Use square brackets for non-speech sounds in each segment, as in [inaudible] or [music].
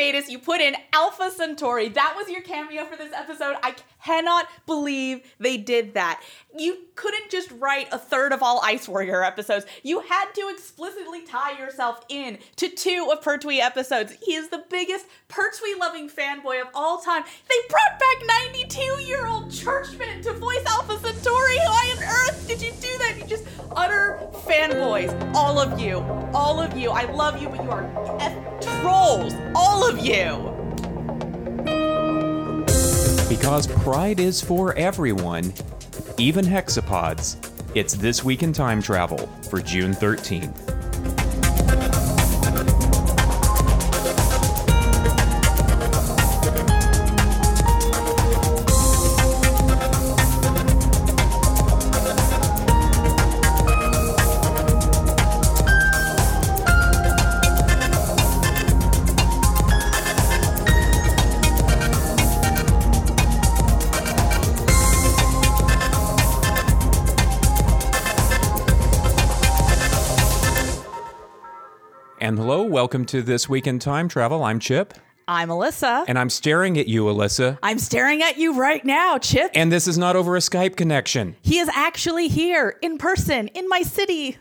Gatiss, you put in Alpha Centauri. That was your cameo for this episode. I cannot believe they did that. You couldn't just write a third of all Ice Warrior episodes. You had to explicitly tie yourself in to two of Pertwee episodes. He is the biggest Pertwee loving fanboy of all time. They brought back 92 year old Churchman to voice Alpha Centauri. Why on earth did you do that? You just utter fanboys. All of you. All of you. I love you, but you are F trolls. All of you. Because pride is for everyone, even hexapods. It's This Week in Time Travel for June 13th. Welcome to This Week in Time Travel. I'm Chip, I'm Alyssa. and I'm staring at you, Alyssa. I'm staring at you right now, Chip. And this is not over a Skype connection. he is actually here in person in my city.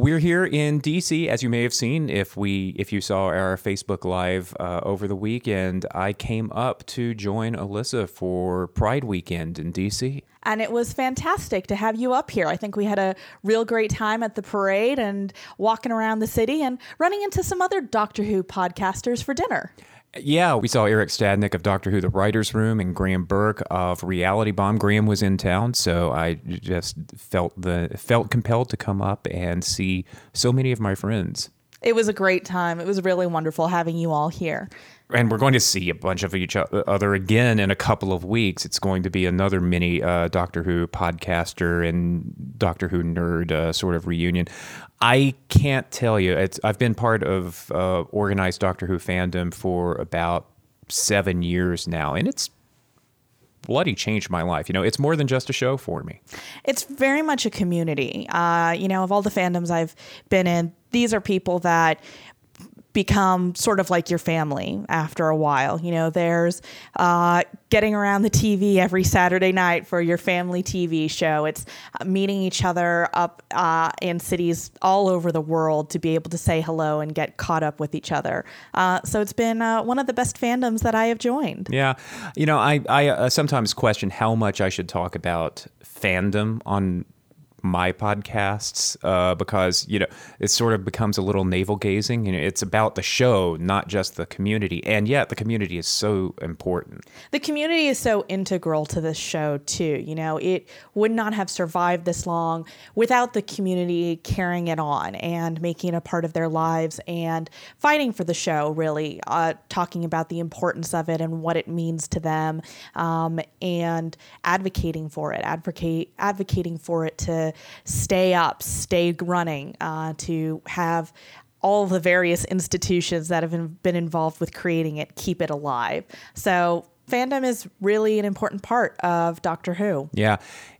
We're here in DC, as you may have seen if we if you saw our Facebook Live uh, over the weekend. I came up to join Alyssa for Pride Weekend in DC. And it was fantastic to have you up here. I think we had a real great time at the parade and walking around the city and running into some other Doctor Who podcasters for dinner. Yeah, we saw Eric Stadnick of Doctor Who: The Writers' Room and Graham Burke of Reality Bomb. Graham was in town, so I just felt the felt compelled to come up and see so many of my friends. It was a great time. It was really wonderful having you all here. And we're going to see a bunch of each other again in a couple of weeks. It's going to be another mini uh, Doctor Who podcaster and Doctor Who nerd uh, sort of reunion. I can't tell you. It's, I've been part of uh, organized Doctor Who fandom for about seven years now, and it's bloody changed my life. You know, it's more than just a show for me. It's very much a community. Uh, you know, of all the fandoms I've been in, these are people that become sort of like your family after a while. You know, there's uh, getting around the TV every Saturday night for your family TV show. It's uh, meeting each other up uh, in cities all over the world to be able to say hello and get caught up with each other. Uh, so it's been uh, one of the best fandoms that I have joined. Yeah, you know, I I uh, sometimes question how much I should talk about fandom on my podcasts uh, because you know it sort of becomes a little navel gazing. You know, it's about the show, not just the community, and yet the community is so important. The community is so integral to this show too. You know, it would not have survived this long without the community carrying it on and making it a part of their lives and fighting for the show. Really, uh, talking about the importance of it and what it means to them, um, and advocating for it. Advocate advocating for it to stay up, stay running, uh, to have all the various institutions that have been- involved with creating it keep it alive. So fandom is really an important part of Doctor Who. Yeah,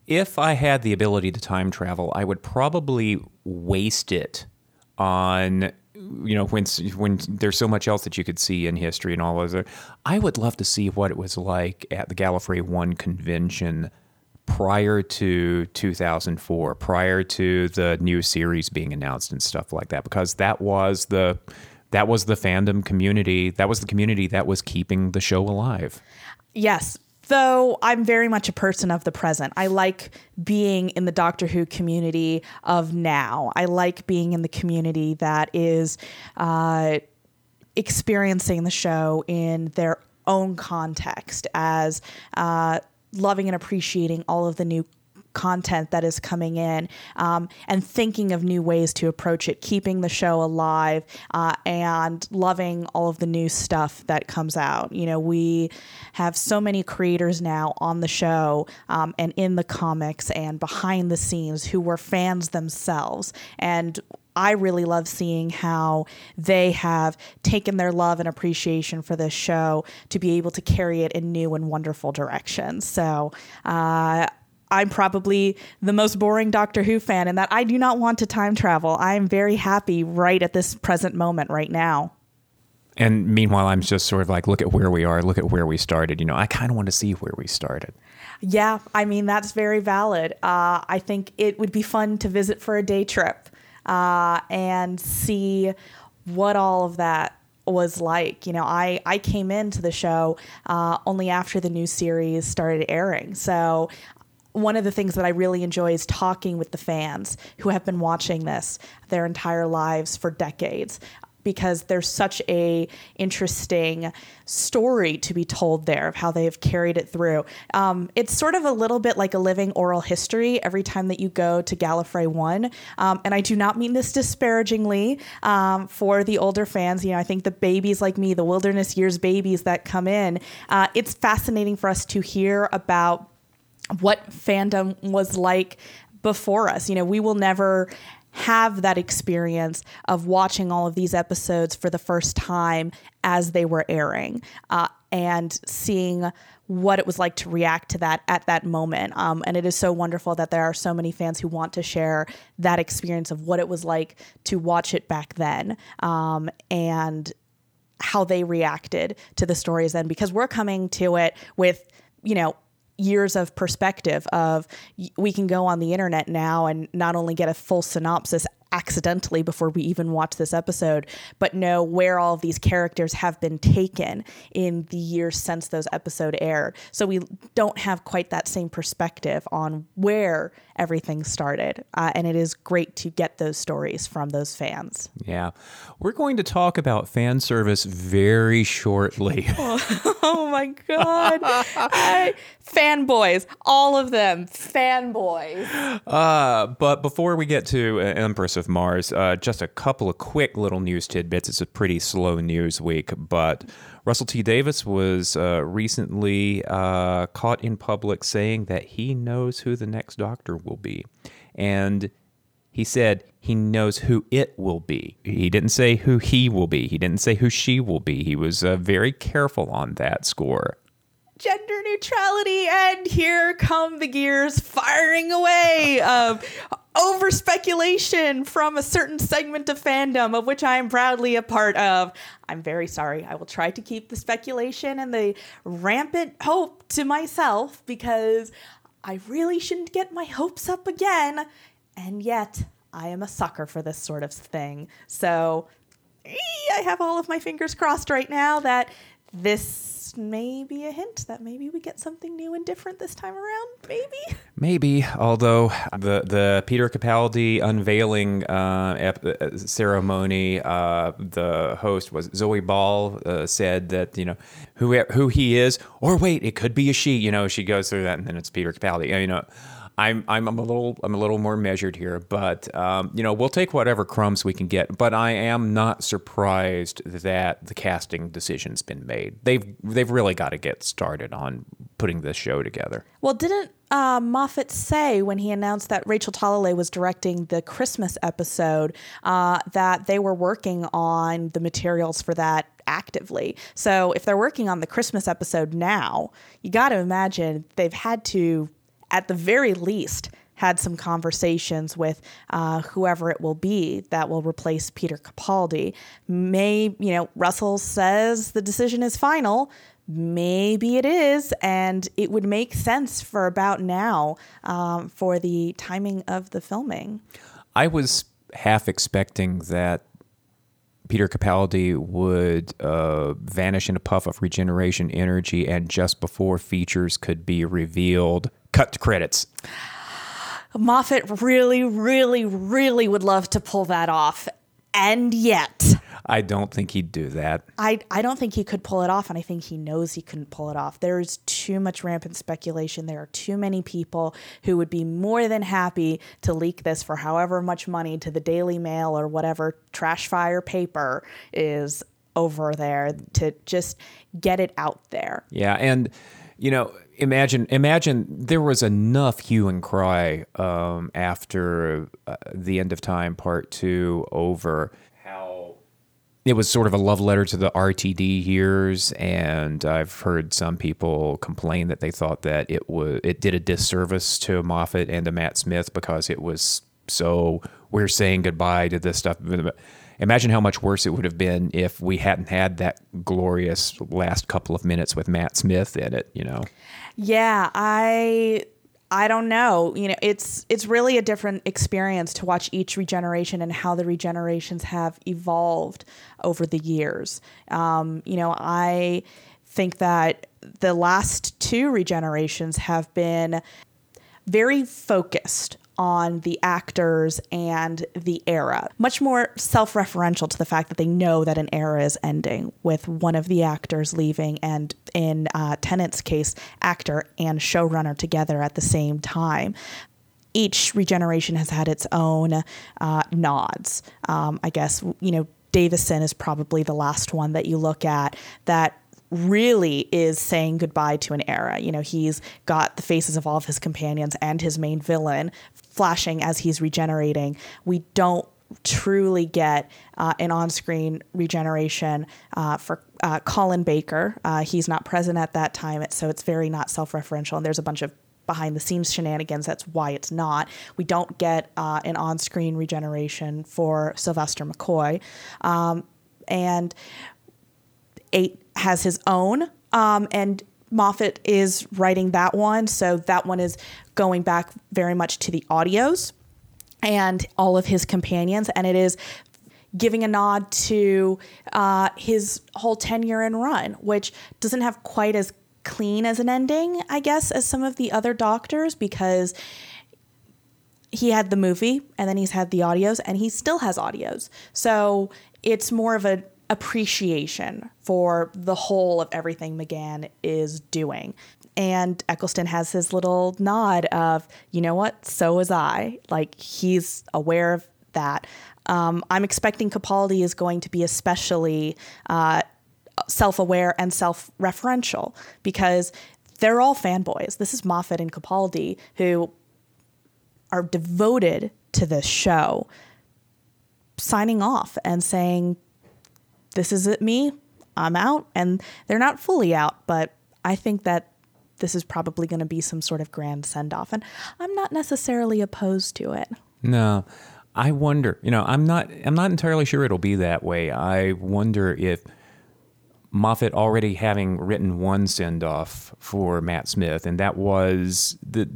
if I had the ability to time travel, I would probably waste it on you know when when there's so much else that you could see in history and all those. I would love to see what it was like at the Gallifrey One convention prior to 2004, prior to the new series being announced and stuff like that, because that was the that was the fandom community. That was the community that was keeping the show alive. Yes. Though I'm very much a person of the present. I like being in the Doctor Who community of now. I like being in the community that is uh, experiencing the show in their own context as uh, loving and appreciating all of the new content that is coming in um, and thinking of new ways to approach it, keeping the show alive uh, and loving all of the new stuff that comes out. You know, we have so many creators now on the show um, and in the comics and behind the scenes who were fans themselves. And I really love seeing how they have taken their love and appreciation for this show to be able to carry it in new and wonderful directions. So, uh, I'm probably the most boring Doctor Who fan in that I do not want to time travel. I am very happy right at this present moment, right now. And meanwhile, I'm just sort of like, look at where we are, look at where we started. You know, I kind of want to see where we started. Yeah, I mean, that's very valid. Uh, I think it would be fun to visit for a day trip uh, and see what all of that was like. You know, I, I came into the show uh, only after the new series started airing. So one of the things that I really enjoy is talking with the fans who have been watching this their entire lives for decades because there's such a interesting story to be told there of how they've carried it through. Um, it's sort of a little bit like a living oral history every time that you go to Gallifrey One, um, and I do not mean this disparagingly um, for the older fans. You know, I think the babies like me, the Wilderness Years babies that come in, uh, it's fascinating for us to hear about what fandom was like before us. You know, we will never have that experience of watching all of these episodes for the first time as they were airing uh, and seeing what it was like to react to that at that moment. Um, and it is so wonderful that there are so many fans who want to share that experience of what it was like to watch it back then um, and how they reacted to the stories then, because we're coming to it with, you know, years of perspective of we can go on the internet now and not only get a full synopsis accidentally before we even watch this episode, but know where all of these characters have been taken in the years since those episode aired. So we don't have quite that same perspective on where everything started. Uh, and it is great to get those stories from those fans. Yeah. We're going to talk about fan service very shortly. oh, [laughs] oh, my God. I, fanboys, all of them, fanboys. Uh, but before we get to uh, Empress of Mars, uh, just a couple of quick little news tidbits. It's a pretty slow news week, but Russell T Davies was uh, recently uh, caught in public saying that he knows who the next Doctor will be, and he said he knows who it will be. He didn't say who he will be. He didn't say who she will be. He was uh, very careful on that score gender neutrality and here come the gears firing away of over speculation from a certain segment of fandom of which I am proudly a part of. I'm very sorry. I will try to keep the speculation and the rampant hope to myself because I really shouldn't get my hopes up again. And yet, I am a sucker for this sort of thing. So, I have all of my fingers crossed right now that this may be a hint that maybe we get something new and different this time around. Maybe. Maybe. Although the the Peter Capaldi unveiling uh, ep- uh, ceremony, uh, the host was Zoe Ball uh, said that you know who who he is, or wait, it could be a she. You know, she goes through that, and then it's Peter Capaldi. You know. I'm, I'm I'm a little I'm a little more measured here, but um, you know we'll take whatever crumbs we can get. But I am not surprised that the casting decision's been made. They've they've really got to get started on putting this show together. Well, didn't uh, Moffat say when he announced that Rachel Talalay was directing the Christmas episode uh, that they were working on the materials for that actively. So if they're working on the Christmas episode now, you got to imagine they've had to at the very least, had some conversations with uh, whoever it will be that will replace Peter Capaldi. May, you know, Russell says the decision is final. Maybe it is, and it would make sense for about now um, for the timing of the filming. I was half expecting that Peter Capaldi would uh, vanish in a puff of regeneration energy, and just before features could be revealed, cut to credits. Moffat really, really, really would love to pull that off. And yet, I don't think he'd do that. I, I don't think he could pull it off, and I think he knows he couldn't pull it off. There's too much rampant speculation. There are too many people who would be more than happy to leak this for however much money to the Daily Mail or whatever trash fire paper is over there to just get it out there. Yeah, and you know, imagine imagine there was enough hue and cry um, after uh, the end of time part two over. How it was sort of a love letter to the RTD years, and I've heard some people complain that they thought that it was it did a disservice to Moffat and to Matt Smith because it was so we're saying goodbye to this stuff imagine how much worse it would have been if we hadn't had that glorious last couple of minutes with Matt Smith in it. You know. Yeah, I I don't know. You know, it's it's really a different experience to watch each regeneration and how the regenerations have evolved over the years. Um, you know, I think that the last two regenerations have been very focused on the actors and the era. Much more self referential to the fact that they know that an era is ending with one of the actors leaving, and in uh, Tennant's case, actor and showrunner together at the same time. Each regeneration has had its own uh, nods. Um, I guess, you know, Davison is probably the last one that you look at that really is saying goodbye to an era. You know, he's got the faces of all of his companions and his main villain flashing as he's regenerating. We don't truly get uh, an on-screen regeneration uh, for uh, Colin Baker. Uh, he's not present at that time, so it's very not self-referential, and there's a bunch of behind the scenes shenanigans. That's why it's not. We don't get uh, an on screen regeneration for Sylvester McCoy. Um, and eight has his own, um, and Moffat is writing that one. So that one is going back very much to the audios and all of his companions, and it is giving a nod to uh, his whole tenure and run, which doesn't have quite as clean as an ending, I guess, as some of the other doctors because he had the movie and then he's had the audios and he still has audios. So it's more of a appreciation for the whole of everything McGann is doing. And Eccleston has his little nod of, you know what, so was I. Like he's aware of that. Um, I'm expecting Capaldi is going to be especially uh, self aware and self referential because they're all fanboys. This is Moffat and Capaldi who are devoted to this show, signing off and saying, this is it, me. I'm out. And they're not fully out, but I think that this is probably going to be some sort of grand send off. And I'm not necessarily opposed to it. No. I wonder, you know, I'm not I'm not entirely sure it'll be that way. I wonder if Moffat already having written one send off for Matt Smith, and that was the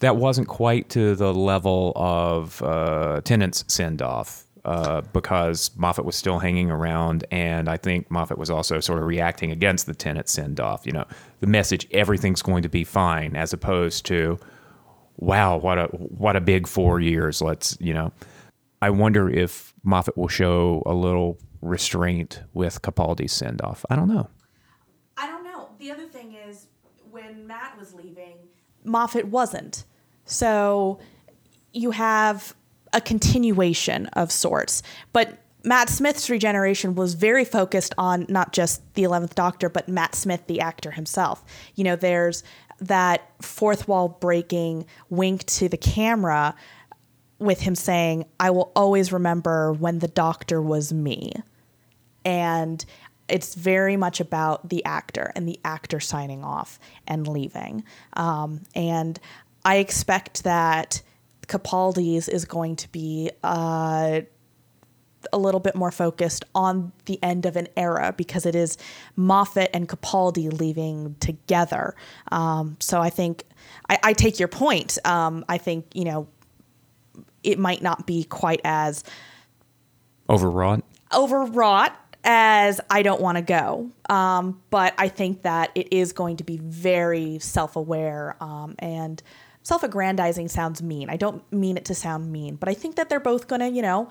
that wasn't quite to the level of uh, Tennant's send off uh, because Moffat was still hanging around, and I think Moffat was also sort of reacting against the Tennant send off. You know, the message everything's going to be fine, as opposed to, wow, what a what a big four years. Let's you know, I wonder if Moffat will show a little restraint with Capaldi's send off. I don't know. I don't know. The other thing is when Matt was leaving, Moffat wasn't. So you have a continuation of sorts. But Matt Smith's regeneration was very focused on not just the 11th Doctor, but Matt Smith, the actor himself. You know, there's that fourth wall breaking wink to the camera with him saying, I will always remember when the doctor was me. And it's very much about the actor and the actor signing off and leaving. Um, and I expect that Capaldi's is going to be uh, a little bit more focused on the end of an era because it is Moffat and Capaldi leaving together. Um, so I think I, I, take your point. Um, I think you know it might not be quite as overwrought. Overwrought as I don't want to go. Um, but I think that it is going to be very self aware um, and self aggrandizing sounds mean. I don't mean it to sound mean, but I think that they're both going to, you know,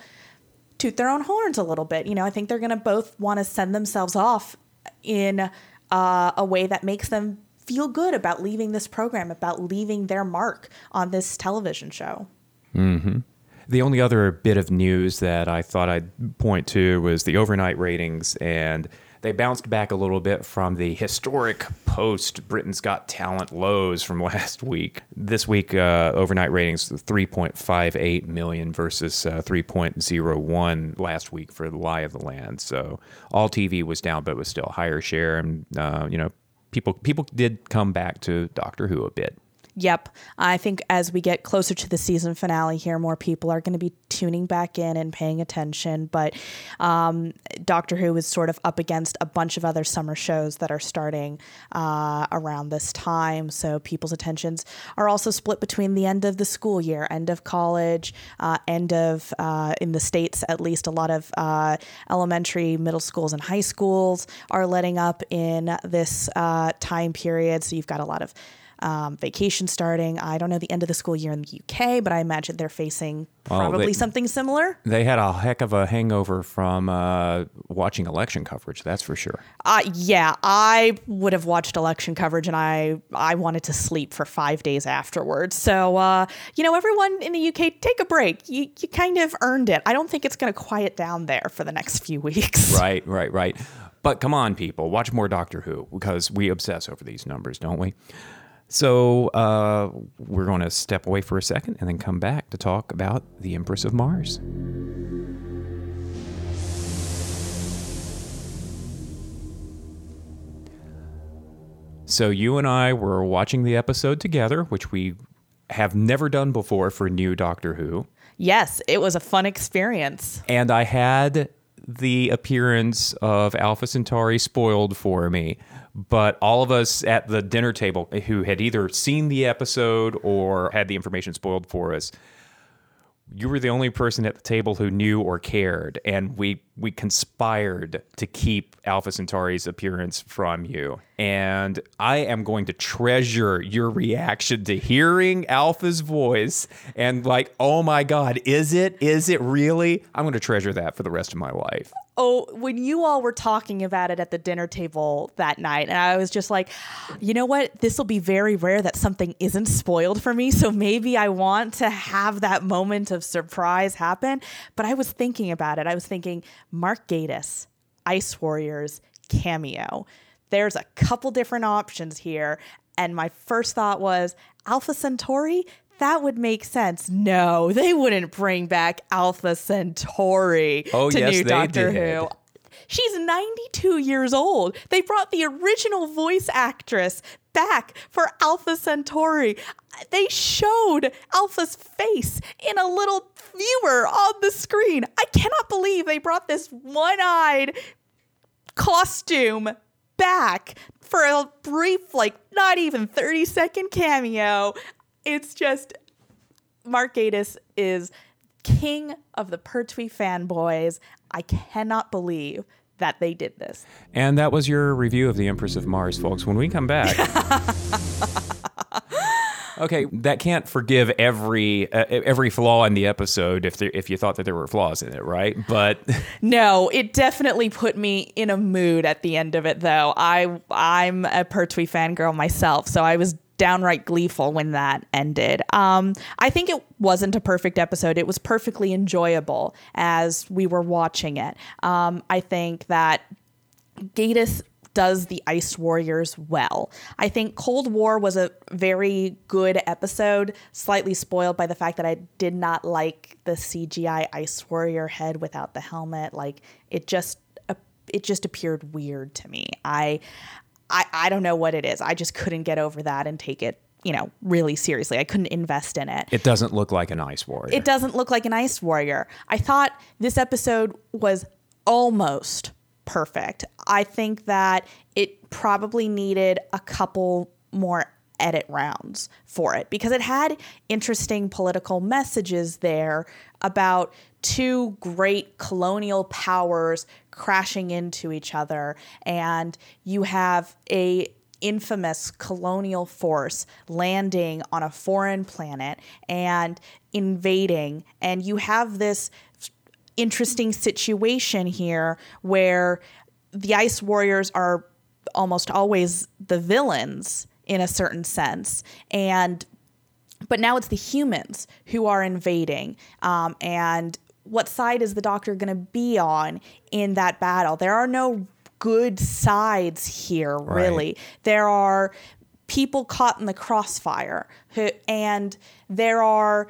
toot their own horns a little bit. You know, I think they're going to both want to send themselves off in uh, a way that makes them feel good about leaving this program, about leaving their mark on this television show. Mm-hmm. The only other bit of news that I thought I'd point to was the overnight ratings and they bounced back a little bit from the historic post Britain's Got Talent lows from [laughs] last week. This week, uh, overnight ratings 3.58 million versus uh, 3.01 last week for The Lie of the Land. So all TV was down, but was still higher share. And, uh, you know, people people did come back to Doctor Who a bit. Yep. I think as we get closer to the season finale here, more people are going to be tuning back in and paying attention. But um, Doctor Who is sort of up against a bunch of other summer shows that are starting uh, around this time. So people's attentions are also split between the end of the school year, end of college, uh, end of, uh, in the States at least, a lot of uh, elementary, middle schools, and high schools are letting up in this uh, time period. So you've got a lot of um, vacation starting. I don't know the end of the school year in the UK, but I imagine they're facing probably they- something similar. They had a heck of a hangover from uh, watching election coverage, that's for sure. Uh, yeah, I would have watched election coverage, and I I wanted to sleep for five days afterwards. So uh, you know, everyone in the UK, take a break. You you kind of earned it. I don't think it's going to quiet down there for the next few [laughs] weeks. Right, right, right. But come on, people, watch more Doctor Who because we obsess over these numbers, don't we? So uh, we're going to step away for a second and then come back to talk about the Empress of Mars. So you and I were watching the episode together, which we have never done before for new Doctor Who. Yes, it was a fun experience. and I had the appearance of Alpha Centauri spoiled for me. But all of us at the dinner table who had either seen the episode or had the information spoiled for us, you were the only person at the table who knew or cared, and we we conspired to keep Alpha Centauri's appearance from you. And I am going to treasure your reaction to hearing Alpha's voice and like, oh my God, is it? Is it really? I'm going to treasure that for the rest of my life. Oh, when you all were talking about it at the dinner table that night, and I was just like, you know what? This will be very rare that something isn't spoiled for me. So maybe I want to have that moment of surprise happen. But I was thinking about it. I was thinking, Mark Gatiss, Ice Warriors cameo. There's a couple different options here. And my first thought was Alpha Centauri? That would make sense. No, they wouldn't bring back Alpha Centauri Oh, to yes, new Doctor did. Who. She's 92 years old. They brought the original voice actress back for Alpha Centauri. They showed Alpha's face in a little viewer on the screen. I cannot believe they brought this one eyed costume back for a brief, like not even 30 second cameo. It's just Mark Gatiss is king of the Pertwee fanboys. I cannot believe that they did this. And that was your review of the Empress of Mars, folks. When we come back. [laughs] Okay, that can't forgive every uh, every flaw in the episode if there, if you thought that there were flaws in it, right? But [laughs] No, it definitely put me in a mood at the end of it though. I I'm a Pertwee fangirl myself, so I was downright gleeful when that ended. Um, I think it wasn't a perfect episode. It was perfectly enjoyable as we were watching it. Um, I think that Gatiss does the Ice Warriors well. I think Cold War was a very good episode, slightly spoiled by the fact that I did not like the CGI Ice Warrior head without the helmet. Like it just it just appeared weird to me. I I I don't know what it is. I just couldn't get over that and take it, you know, really seriously. I couldn't invest in it. it doesn't look like an ice warrior. It doesn't look like an ice warrior. I thought this episode was almost perfect. I think that it probably needed a couple more edit rounds for it because it had interesting political messages there about two great colonial powers crashing into each other. And you have a infamous colonial force landing on a foreign planet and invading. And you have this interesting situation here where the ice warriors are almost always the villains in a certain sense. And but now it's the humans who are invading. Um, and what side is the doctor going to be on in that battle? There are no good sides here really. There are people caught in the crossfire who, and there are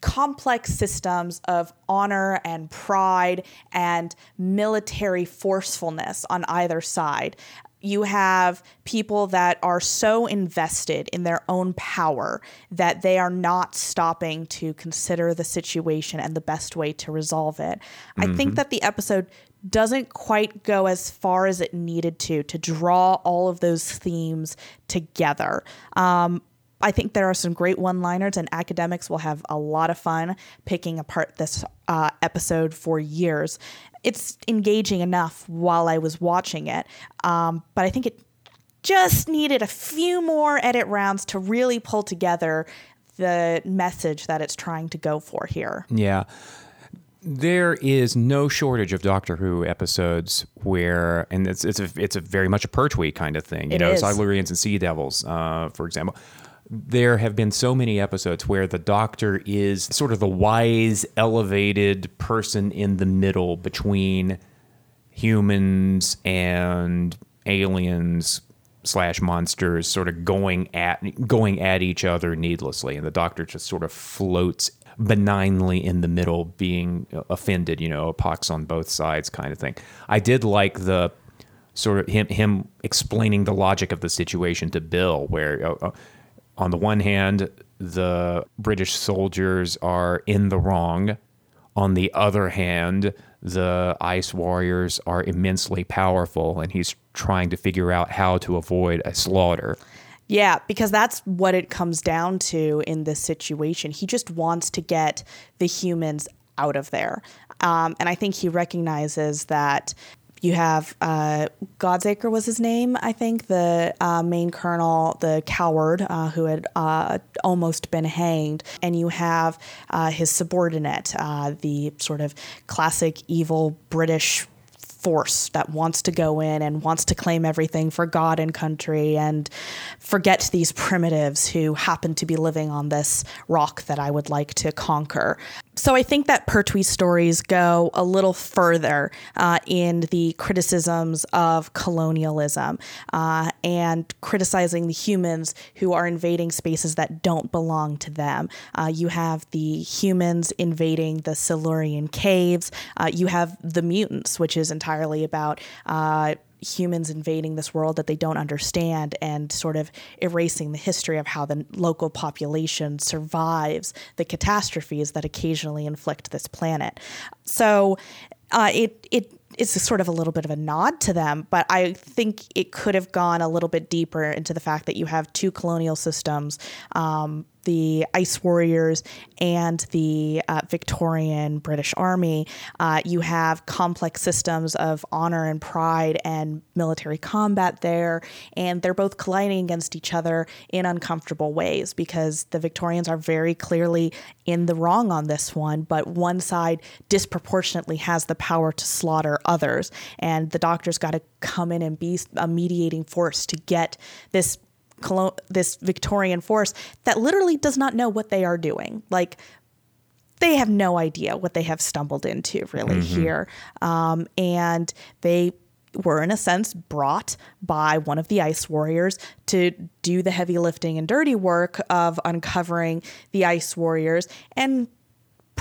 complex systems of honor and pride and military forcefulness on either side. You have people that are so invested in their own power that they are not stopping to consider the situation and the best way to resolve it. I think that the episode doesn't quite go as far as it needed to to draw all of those themes together. Um, I think there are some great one liners, and academics will have a lot of fun picking apart this uh, episode for years. It's engaging enough while I was watching it, um, but I think it just needed a few more edit rounds to really pull together the message that it's trying to go for here. Yeah. There is no shortage of Doctor Who episodes where, and it's it's a it's a very much a Pertwee kind of thing. You It know, is. Silurians and Sea Devils, uh, for example. There have been so many episodes where the Doctor is sort of the wise, elevated person in the middle between humans and aliens slash monsters sort of going at going at each other needlessly. And the doctor just sort of floats benignly in the middle being offended you know a pox on both sides kind of thing. I did like the sort of him him explaining the logic of the situation to bill where uh, uh, on the one hand the british soldiers are in the wrong on the other hand, the ice warriors are immensely powerful, and he's trying to figure out how to avoid a slaughter. Yeah, because that's what it comes down to in this situation. He just wants to get the humans out of there. Um, and I think he recognizes that you have uh, Godsacre was his name, I think, the uh, main colonel, the coward uh, who had uh, almost been hanged. And you have uh, his subordinate, uh, the sort of classic evil British force that wants to go in and wants to claim everything for God and country and forget these primitives who happen to be living on this rock that I would like to conquer. So I think that Pertwee's stories go a little further uh, in the criticisms of colonialism uh, and criticizing the humans who are invading spaces that don't belong to them. Uh, you have the humans invading the Silurian caves. Uh, you have the mutants, which is entirely about uh, humans invading this world that they don't understand and sort of erasing the history of how the local population survives the catastrophes that occasionally inflict this planet. So uh, it it it's sort of a little bit of a nod to them, but I think it could have gone a little bit deeper into the fact that you have two colonial systems. Um, the Ice Warriors and the uh, Victorian British Army. Uh, you have complex systems of honor and pride and military combat there, and they're both colliding against each other in uncomfortable ways because the Victorians are very clearly in the wrong on this one, but one side disproportionately has the power to slaughter others, and the doctor's got to come in and be a mediating force to get this colon- this Victorian force that literally does not know what they are doing. Like they have no idea what they have stumbled into really here, um, and they were in a sense brought by one of the ice warriors to do the heavy lifting and dirty work of uncovering the ice warriors and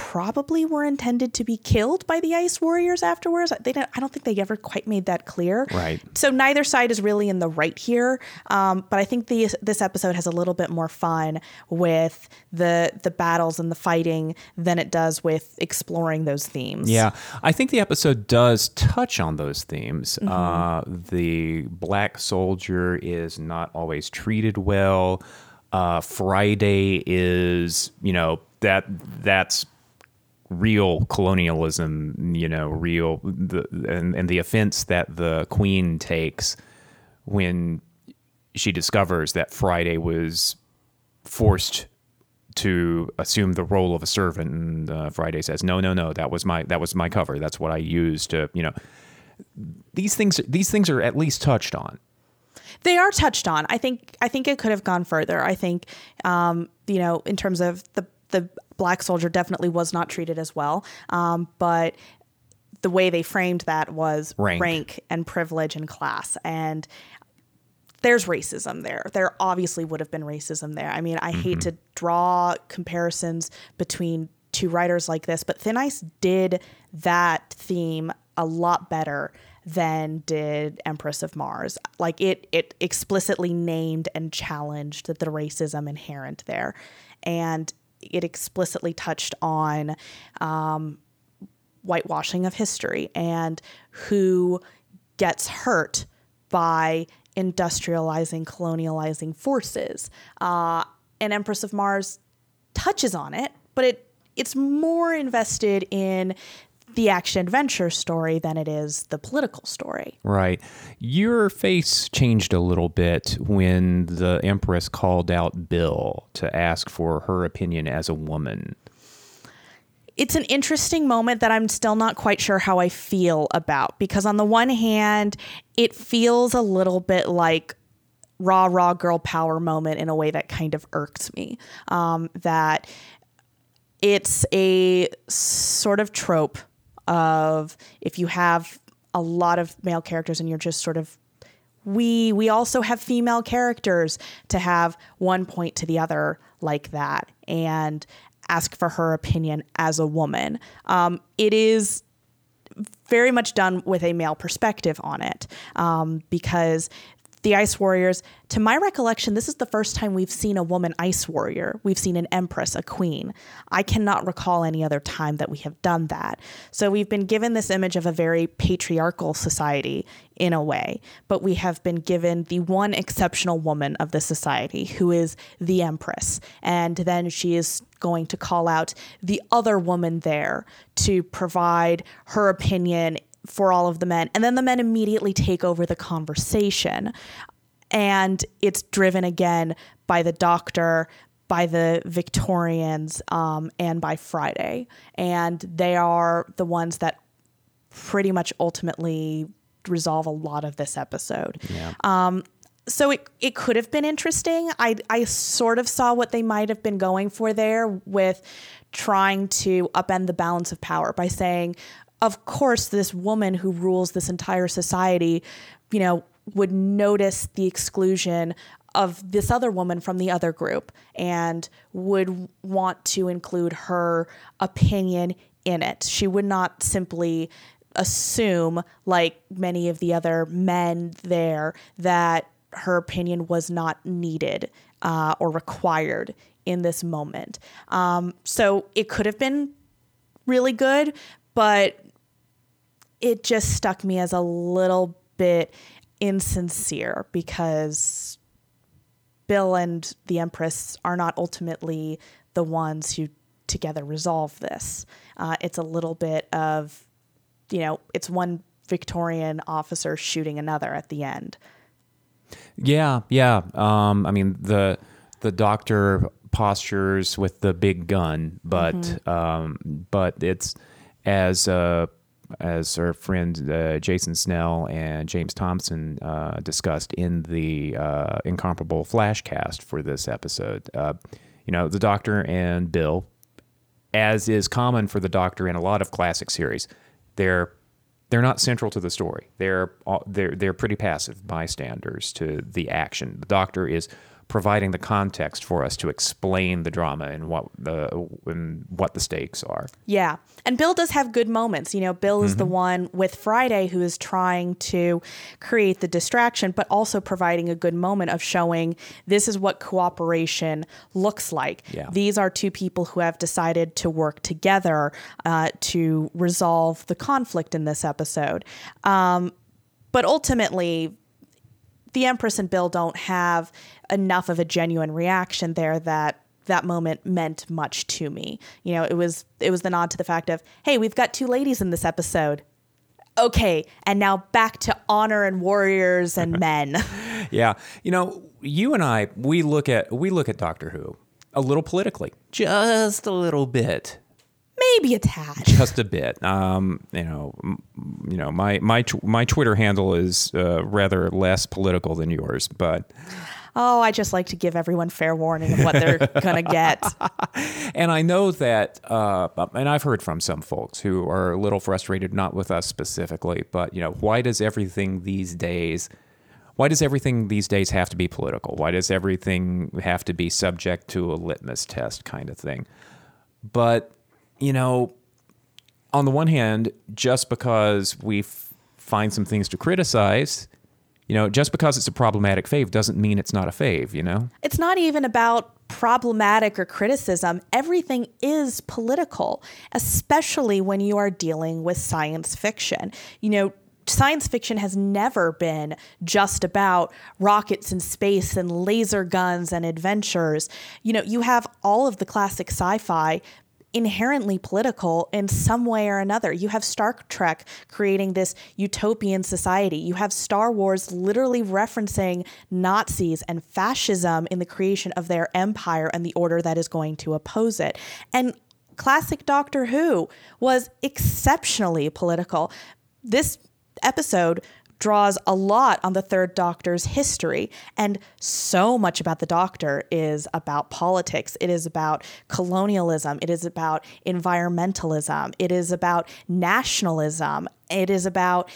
probably were intended to be killed by the ice warriors afterwards they don't, i don't think they ever quite made that clear Right. so neither side is really in the right here, um, but I think the, this episode has a little bit more fun with the the battles and the fighting than it does with exploring those themes. Yeah, I think the episode does touch on those themes. Uh, the black soldier is not always treated well. Uh, Friday is, you know, that that's real colonialism. You know, real the and, and the offense that the queen takes when she discovers that Friday was forced to assume the role of a servant and uh, friday says no no no that was my that was my cover that's what i used to you know these things these things are at least touched on they are touched on. I think I think it could have gone further. I think um, you know in terms of the the black soldier definitely was not treated as well, um, but the way they framed that was Rank. and privilege and class and there's racism there. There obviously would have been racism there. I mean, I hate to draw comparisons between two writers like this, but Thin Ice did that theme a lot better than did Empress of Mars. Like it it explicitly named and challenged the racism inherent there. And it explicitly touched on um, whitewashing of history and who gets hurt by industrializing, colonializing forces. Uh, and Empress of Mars touches on it, but it it's more invested in the action adventure story than it is the political story. Right. Your face changed a little bit when the Empress called out Bill to ask for her opinion as a woman. It's an interesting moment that I'm still not quite sure how I feel about because, on the one hand, it feels a little bit like raw, raw girl power moment in a way that kind of irks me. Um, that it's a sort of trope of if you have a lot of male characters and you're just sort of we we also have female characters to have one point to the other like that and ask for her opinion as a woman. Um, it is very much done with a male perspective on it um, because the Ice Warriors, to my recollection, this is the first time we've seen a woman Ice Warrior. We've seen an Empress, a queen. I cannot recall any other time that we have done that. So we've been given this image of a very patriarchal society in a way, but we have been given the one exceptional woman of the society who is the Empress. And then she is going to call out the other woman there to provide her opinion for all of the men. And then the men immediately take over the conversation. And it's driven again by the doctor, by the Victorians, um, and by Friday. And they are the ones that pretty much ultimately resolve a lot of this episode. Yeah. Um, so it, it could have been interesting. I, I sort of saw what they might have been going for there with trying to upend the balance of power by saying, of course, this woman who rules this entire society, you know, would notice the exclusion of this other woman from the other group and would want to include her opinion in it. She would not simply assume, like many of the other men there, that her opinion was not needed uh, or required in this moment. Um, so it could have been really good, but it just stuck me as a little bit insincere because Bill and the Empress are not ultimately the ones who together resolve this. Uh, it's a little bit of, you know, it's one Victorian officer shooting another at the end. Yeah, yeah. Um, I mean the the doctor postures with the big gun, but mm-hmm. um, but it's as uh, as our friend uh, Jason Snell and James Thomson uh, discussed in the uh, incomparable flashcast for this episode. Uh, you know, the Doctor and Bill, as is common for the Doctor in a lot of classic series, they're they're not central to the story. They're they're they're pretty passive bystanders to the action. The Doctor is providing the context for us to explain the drama and what the and what the stakes are. Yeah. And Bill does have good moments. You know, Bill is mm-hmm. the one with Friday who is trying to create the distraction but also providing a good moment of showing this is what cooperation looks like. Yeah. These are two people who have decided to work together uh, to resolve the conflict in this episode. Um, but ultimately, the Empress and Bill don't have enough of a genuine reaction there that that moment meant much to me. You know, it was it was the nod to the fact of, hey, we've got two ladies in this episode. Okay, and now back to honor and warriors and [laughs] men. yeah, you know, you and I, we look at we look at Doctor Who a little politically, just a little bit maybe a tad, just a bit. Um, you know, m- you know, my my my Twitter handle is uh, rather less political than yours, but. Oh, I just like to give everyone fair warning of what they're gonna get. [laughs] and I know that, uh, and I've heard from some folks who are a little frustrated, not with us specifically, but you know, why does everything these days? Why does everything these days have to be political? Why does everything have to be subject to a litmus test kind of thing? But you know, on the one hand, just because we f- find some things to criticize. You know, just because it's a problematic fave doesn't mean it's not a fave, you know? It's not even about problematic or criticism. Everything is political, especially when you are dealing with science fiction. You know, science fiction has never been just about rockets and space and laser guns and adventures. You know, you have all of the classic sci fi inherently political in some way or another. You have Star Trek creating this utopian society. You have Star Wars literally referencing Nazis and fascism in the creation of their empire and the order that is going to oppose it. And classic Doctor Who was exceptionally political. This episode draws a lot on the third doctor's history and so much about the doctor is about politics. It is about colonialism. It is about environmentalism. It is about nationalism. It is about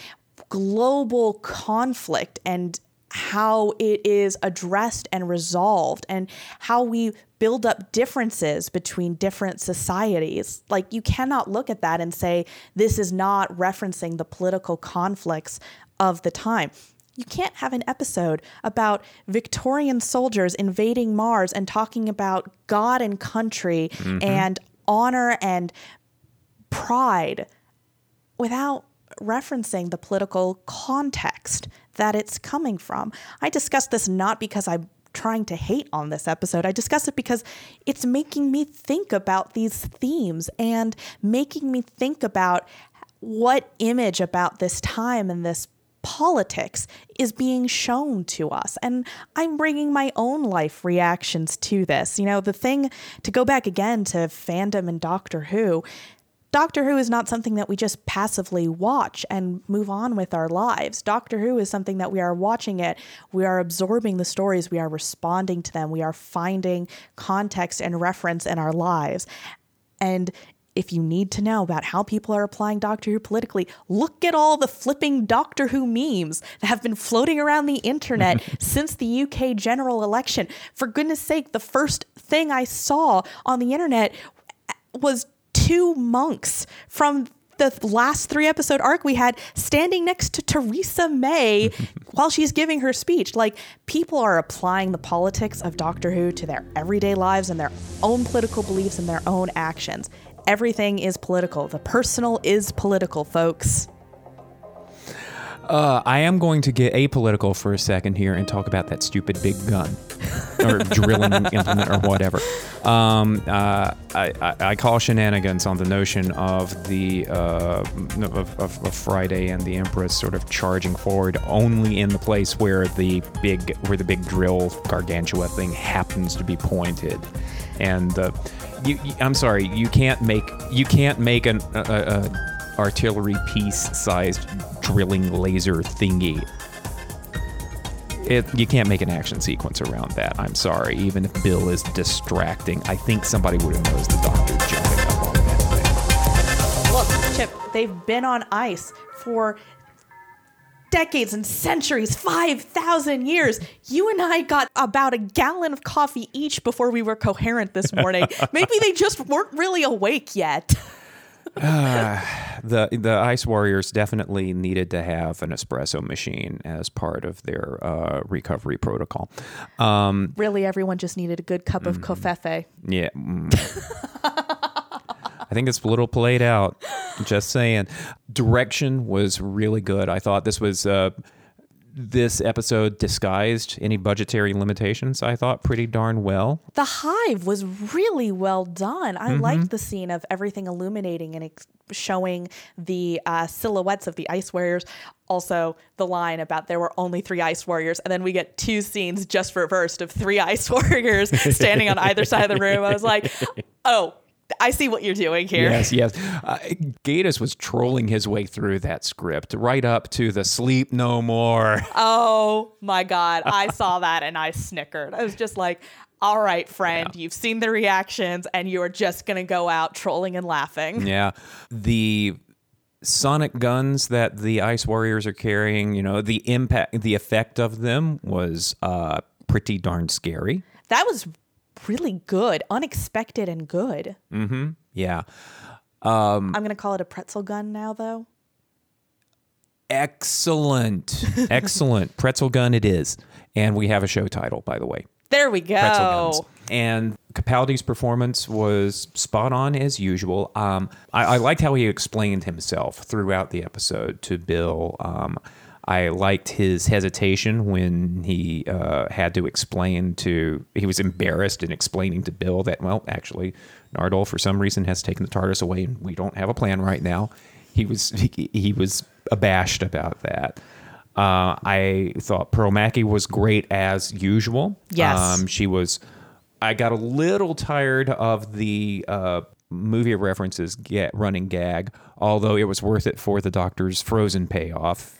global conflict and how it is addressed and resolved and how we build up differences between different societies. Like, you cannot look at that and say, this is not referencing the political conflicts of the time. You can't have an episode about Victorian soldiers invading Mars and talking about God and country mm-hmm. and honor and pride without referencing the political context that it's coming from. I discuss this not because I'm trying to hate on this episode. I discuss it because it's making me think about these themes and making me think about what image about this time and this politics is being shown to us. And I'm bringing my own life reactions to this. You know, the thing to go back again to fandom and Doctor Who. Doctor Who is not something that we just passively watch and move on with our lives. Doctor Who is something that we are watching it, we are absorbing the stories, we are responding to them, we are finding context and reference in our lives. And if you need to know about how people are applying Doctor Who politically, look at all the flipping Doctor Who memes that have been floating around the internet [laughs] since the UK general election. For goodness sake, the first thing I saw on the internet was two monks from the last three episode arc we had standing next to Theresa May [laughs] while she's giving her speech. Like, people are applying the politics of Doctor Who to their everyday lives and their own political beliefs and their own actions everything is political. The personal is political, folks. Uh, I am going to get apolitical for a second here and talk about that stupid big gun or [laughs] drilling implement or whatever. Um, uh, I, I, I, call shenanigans on the notion of the uh, of, of, of, Friday and the Empress sort of charging forward only in the place where the big where the big drill gargantua thing happens to be pointed, and uh, you, I'm sorry, you can't make you can't make an a, a artillery piece sized drilling laser thingy. It, you can't make an action sequence around that. I'm sorry. Even if Bill is distracting, I think somebody would have noticed the doctor jumping up on that thing. Look, Chip, they've been on ice for decades and centuries, 5,000 years. You and I got about a gallon of coffee each before we were coherent this morning. [laughs] Maybe they just weren't really awake yet. uh, [laughs] [sighs] the the Ice Warriors definitely needed to have an espresso machine as part of their uh, recovery protocol. Um, really, everyone just needed a good cup of mm, covfefe. Yeah. Mm. [laughs] I think it's a little played out. Just saying. Direction was really good. I thought this was uh, this episode disguised any budgetary limitations. I thought pretty darn well. The hive was really well done. I mm-hmm. liked the scene of everything illuminating and ex- showing the uh, silhouettes of the ice warriors. Also, the line about there were only three ice warriors, and then we get two scenes just reversed of three [laughs] ice warriors standing on either side of the room. I was like, [laughs] oh I see what you're doing here. Yes, yes. Uh, Gatiss was trolling his way through that script right up to the sleep no more. [laughs] Oh my God. I saw that and I snickered. I was just like, all right, friend, yeah. you've seen the reactions and you are just going to go out trolling and laughing. Yeah. The sonic guns that the Ice Warriors are carrying, you know, the impact, the effect of them was uh, pretty darn scary. That was really good, unexpected and good. Mm-hmm. Yeah. Um, I'm gonna call it a pretzel gun now, though. Excellent. [laughs] Excellent. Pretzel gun it is. And we have a show title, by the way. There we go. Pretzel guns. And Capaldi's performance was spot on as usual. Um, I, I liked how he explained himself throughout the episode to Bill. Um, I liked his hesitation when he uh, had to explain to, he was embarrassed in explaining to Bill that, well, actually, Nardole, for some reason, has taken the TARDIS away and we don't have a plan right now. He was, he, he was abashed about that. Uh, I thought Pearl Mackie was great as usual. Yes. Um, she was, I got a little tired of the uh, movie references get running gag, although it was worth it for the doctor's frozen payoff.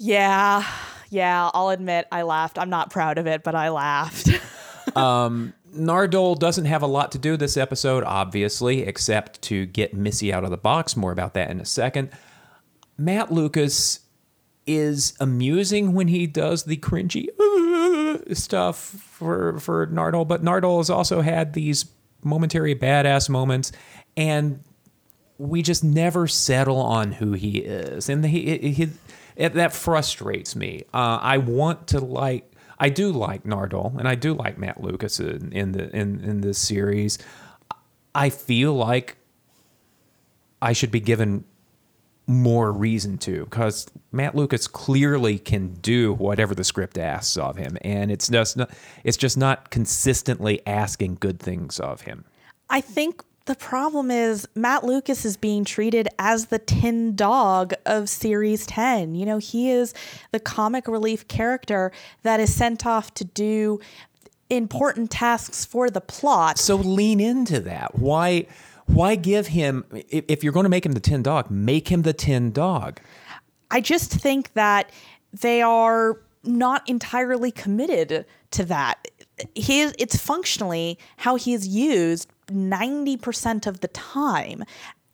Yeah. Yeah. I'll admit I laughed. I'm not proud of it, but I laughed. [laughs] Um, Nardole doesn't have a lot to do this episode, obviously, except to get Missy out of the box. More about that in a second. Matt Lucas is amusing when he does the cringy stuff for for Nardole, but Nardole has also had these momentary badass moments, and we just never settle on who he is, and he, he, it, that frustrates me. Uh, I want to like. I do like Nardole, and I do like Matt Lucas in, in the in, in this series. I feel like I should be given more reason to because Matt Lucas clearly can do whatever the script asks of him, and it's just not, it's just not consistently asking good things of him. I think the problem is Matt Lucas is being treated as the tin dog of series 10. You know, he is the comic relief character that is sent off to do important tasks for the plot. So lean into that. Why? Why give him if you're going to make him the tin dog, make him the tin dog. I just think that they are not entirely committed to that. His it's functionally how he is used 90% of the time.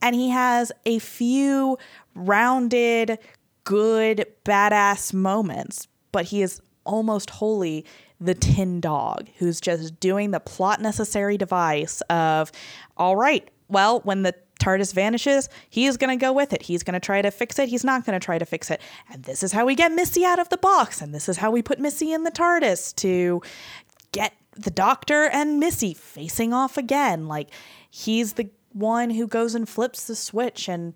And he has a few rounded, good, badass moments, but he is almost wholly the tin dog who's just doing the plot necessary device of, all right, well, when the TARDIS vanishes, he's going to go with it. He's going to try to fix it. He's not going to try to fix it. And this is how we get Missy out of the box. And this is how we put Missy in the TARDIS to get the doctor and Missy facing off again. Like he's the one who goes and flips the switch and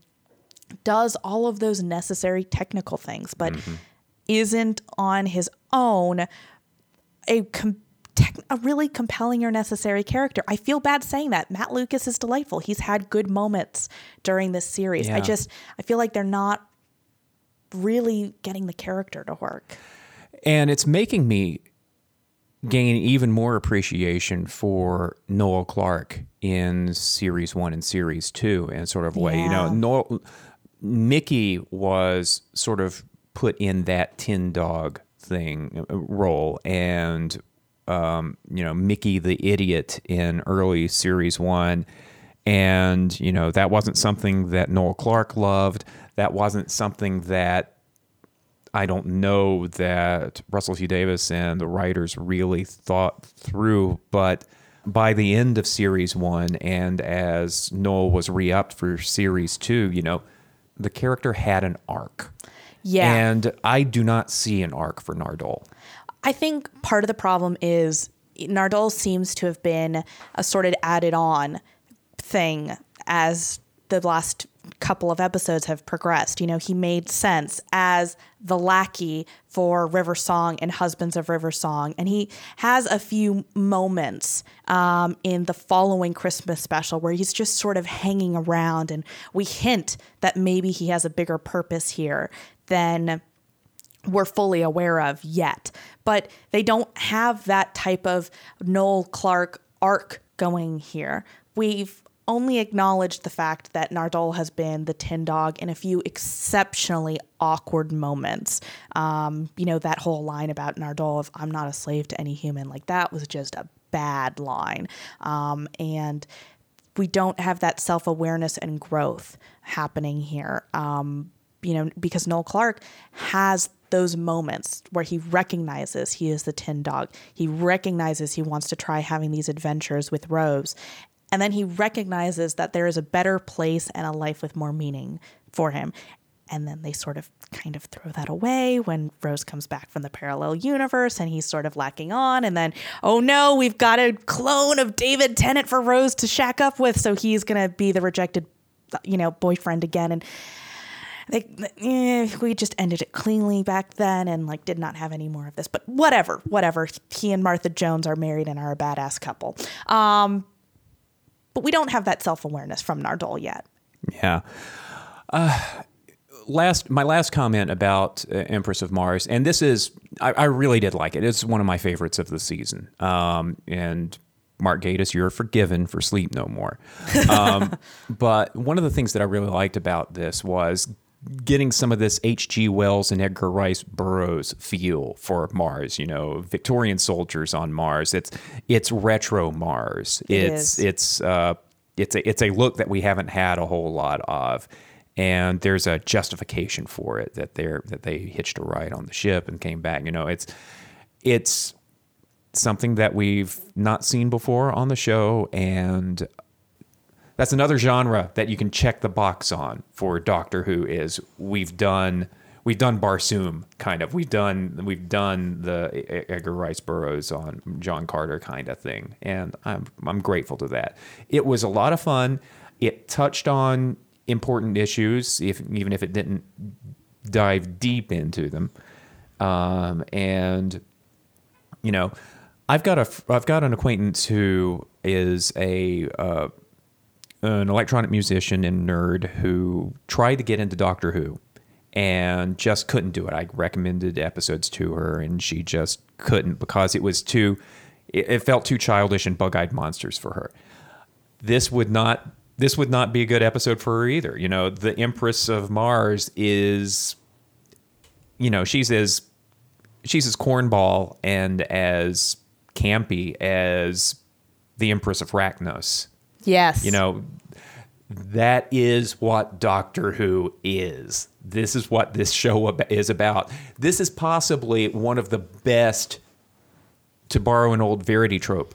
does all of those necessary technical things, but mm-hmm. isn't on his own a com- tech- a really compelling or necessary character. I feel bad saying that. Matt Lucas is delightful. He's had good moments during this series. I just I feel like they're not really getting the character to work. And it's making me gain even more appreciation for Noel Clarke in series one and series two in sort of way. You know, Noel, Mickey was sort of put in that tin dog thing uh, role and um, you know, Mickey the idiot in early series one. And, you know, that wasn't something that Noel Clarke loved. That wasn't something that I don't know that Russell T Davies and the writers really thought through, but by the end of series one, and as Noel was re upped for series two, you know, the character had an arc. Yeah. And I do not see an arc for Nardole. I think part of the problem is Nardole seems to have been a sort of added on thing as the last couple of episodes have progressed. You know, he made sense as the lackey for River Song and Husbands of River Song. And he has a few moments um, in the following Christmas special where he's just sort of hanging around and we hint that maybe he has a bigger purpose here than we're fully aware of yet. But they don't have that type of Noel Clarke arc going here. We've only acknowledged the fact that Nardole has been the tin dog in a few exceptionally awkward moments. Um, you know, that whole line about Nardole of I'm not a slave to any human, like that was just a bad line. Um, and we don't have that self awareness and growth happening here. Um, you know, because Noel Clarke has those moments where he recognizes he is the tin dog. He recognizes he wants to try having these adventures with Rose. And then he recognizes that there is a better place and a life with more meaning for him. And then they sort of kind of throw that away when Rose comes back from the parallel universe and he's sort of lacking on. And then, oh no, we've got a clone of David Tennant for Rose to shack up with. So he's going to be the rejected, you know, boyfriend again. And they, eh, we just ended it cleanly back then and like did not have any more of this. But whatever, whatever. He and Martha Jones are married and are a badass couple. Um, but we don't have that self awareness from Nardole yet. Yeah. Uh, last, my last comment about uh, Empress of Mars, and this is, I, I, really did like it. It's one of my favorites of the season. Um, and Mark Gatiss, you're forgiven for Sleep No More. Um, [laughs] but one of the things that I really liked about this was getting some of this H.G. Wells and Edgar Rice Burroughs feel for Mars. You know, Victorian soldiers on Mars. It's it's retro Mars. It it's is. it's uh, it's a it's a look that we haven't had a whole lot of. And there's a justification for it that they're that they hitched a ride on the ship and came back. You know, it's it's something that we've not seen before on the show, and that's another genre that you can check the box on for Doctor Who. Is we've done we've done Barsoom kind of we've done we've done the Edgar Rice Burroughs on John Carter kind of thing, and I'm I'm grateful to that. It was a lot of fun. It touched on important issues, if even if it didn't dive deep into them, um, and you know. I've got a I've got an acquaintance who is a uh, an electronic musician and nerd who tried to get into Doctor Who and just couldn't do it. I recommended episodes to her and she just couldn't because it was too it, felt too childish and bug-eyed monsters for her. This would not this would not be a good episode for her either. You know, the Empress of Mars is you know, she's as she's as cornball and as campy as the Empress of Racnoss. Yes. You know, that is what Doctor Who is. This is what this show is about. This is possibly one of the best, to borrow an old Verity trope,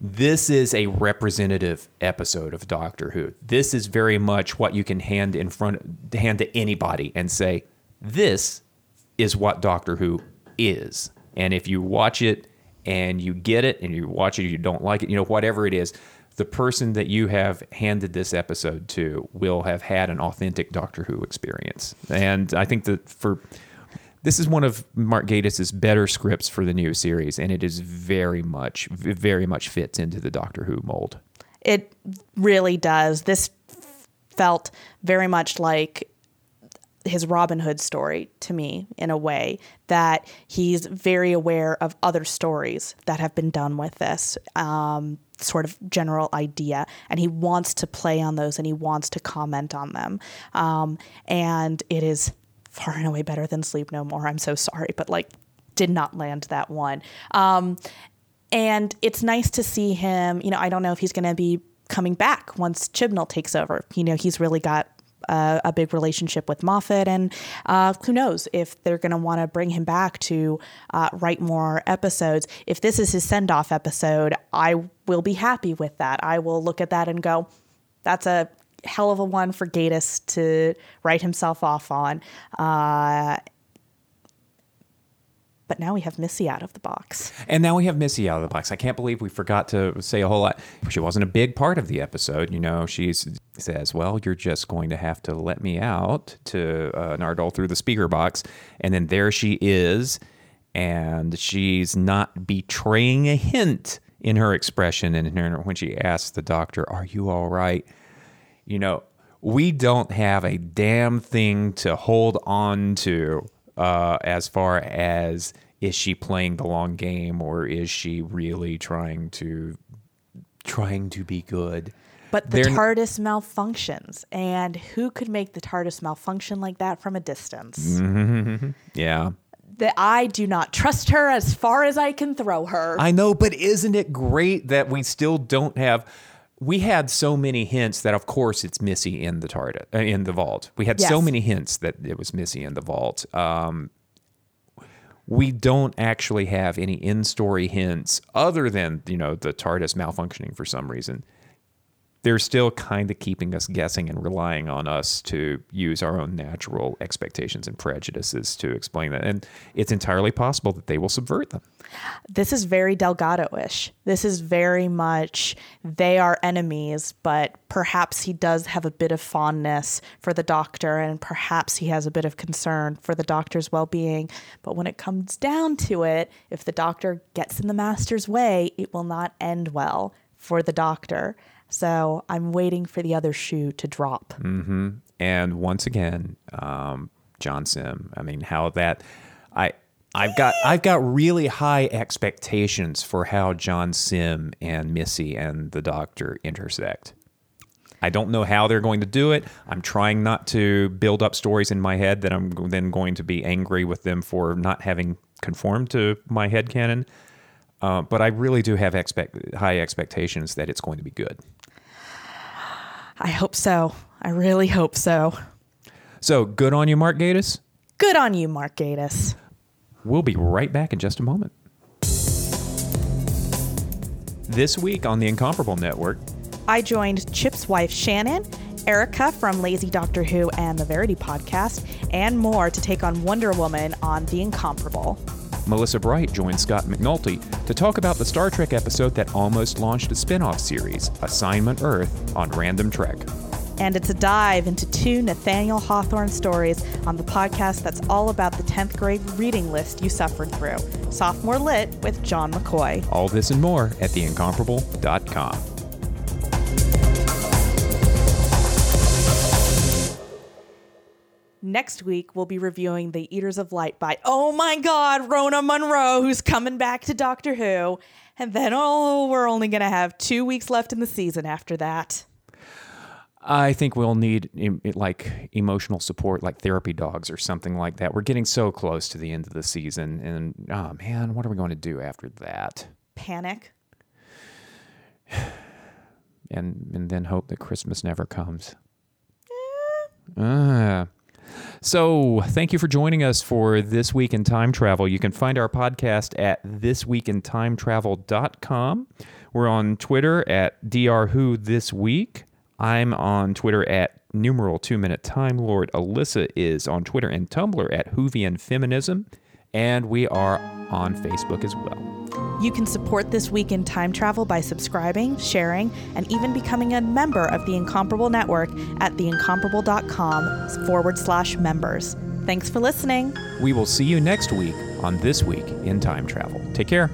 this is a representative episode of Doctor Who. This is very much what you can hand in front hand to anybody and say, this is what Doctor Who is. And if you watch it and you get it and you watch it you don't like it, you know, whatever it is, the person that you have handed this episode to will have had an authentic Doctor Who experience. And I think that for this is one of Mark Gatiss's better scripts for the new series, and it is very much, very much fits into the Doctor Who mold. It really does. This felt very much like his Robin Hood story to me in a way that he's very aware of other stories that have been done with this um, sort of general idea, and he wants to play on those and he wants to comment on them. Um, and it is far and away better than Sleep No More. I'm so sorry, but like, did not land that one. Um, and it's nice to see him. You know, I don't know if he's going to be coming back once Chibnall takes over. You know, he's really got uh, a big relationship with Moffat, and uh, who knows if they're going to want to bring him back to uh, write more episodes. If this is his send off episode, I will be happy with that. I will look at that and go, that's a hell of a one for Gatiss to write himself off on. Uh, but now we have Missy out of the box. And now we have Missy out of the box. I can't believe we forgot to say a whole lot. She wasn't a big part of the episode. You know, she says, Well, you're just going to have to let me out to uh, Nardole through the speaker box. And then there she is. And she's not betraying a hint in her expression and in her, when she asks the doctor, Are you all right? You know, we don't have a damn thing to hold on to uh, as far as is she playing the long game or is she really trying to trying to be good? But the They're TARDIS malfunctions, and who could make the TARDIS malfunction like that from a distance? Mm-hmm. [laughs] Yeah. That I do not trust her as far as I can throw her. I know, but isn't it great that we still don't have? We had so many hints that, of course, it's Missy in the TARDIS uh, in the vault. We had yes. so many hints that it was Missy in the vault. Um, we don't actually have any in-story hints other than you know the TARDIS malfunctioning for some reason they're still kind of keeping us guessing and relying on us to use our own natural expectations and prejudices to explain that. And it's entirely possible that they will subvert them. This is very Delgado ish. This is very much they are enemies, but perhaps he does have a bit of fondness for the doctor and perhaps he has a bit of concern for the doctor's well being. But when it comes down to it, if the doctor gets in the master's way, it will not end well for the doctor. So I'm waiting for the other shoe to drop. hmm And once again, um, John Simm. I mean, how that I. I've got I've got really high expectations for how John Simm and Missy and the Doctor intersect. I don't know how they're going to do it. I'm trying not to build up stories in my head that I'm then going to be angry with them for not having conformed to my head canon. Uh, but I really do have expect high expectations that it's going to be good. I hope so. I really hope so. So good on you, Mark Gatiss. Good on you, Mark Gatiss. We'll be right back in just a moment. This week on the Incomparable Network, I joined Chip's wife Shannon, Erica from Lazy Doctor Who and the Verity podcast, and more to take on Wonder Woman on The Incomparable. Melissa Bright joined Scott McNulty to talk about the Star Trek episode that almost launched a spin off series, Assignment Earth, on Random Trek. And it's a dive into two Nathaniel Hawthorne stories on the podcast that's all about the 10th grade reading list you suffered through Sophomore Lit with John McCoy. All this and more at theincomparable.com. Next week, we'll be reviewing The Eaters of Light by, oh my God, Rona Munro, who's coming back to Doctor Who. And then, oh, we're only going to have two weeks left in the season after that. I think we'll need like emotional support, like therapy dogs or something like that. We're getting so close to the end of the season, and oh man, what are we going to do after that? Panic. [sighs] And and then hope that Christmas never comes. Ah. So, thank you for joining us for This Week in Time Travel. You can find our podcast at thisweekintimetravel.com. We're on Twitter at drwho this week. I'm on Twitter at numeral two minute time lord. Alyssa is on Twitter and Tumblr at Whovian Feminism. And we are on Facebook as well. You can support This Week in Time Travel by subscribing, sharing, and even becoming a member of the Incomparable Network at theincomparable.com forward slash members. Thanks for listening. We will see you next week on This Week in Time Travel. Take care.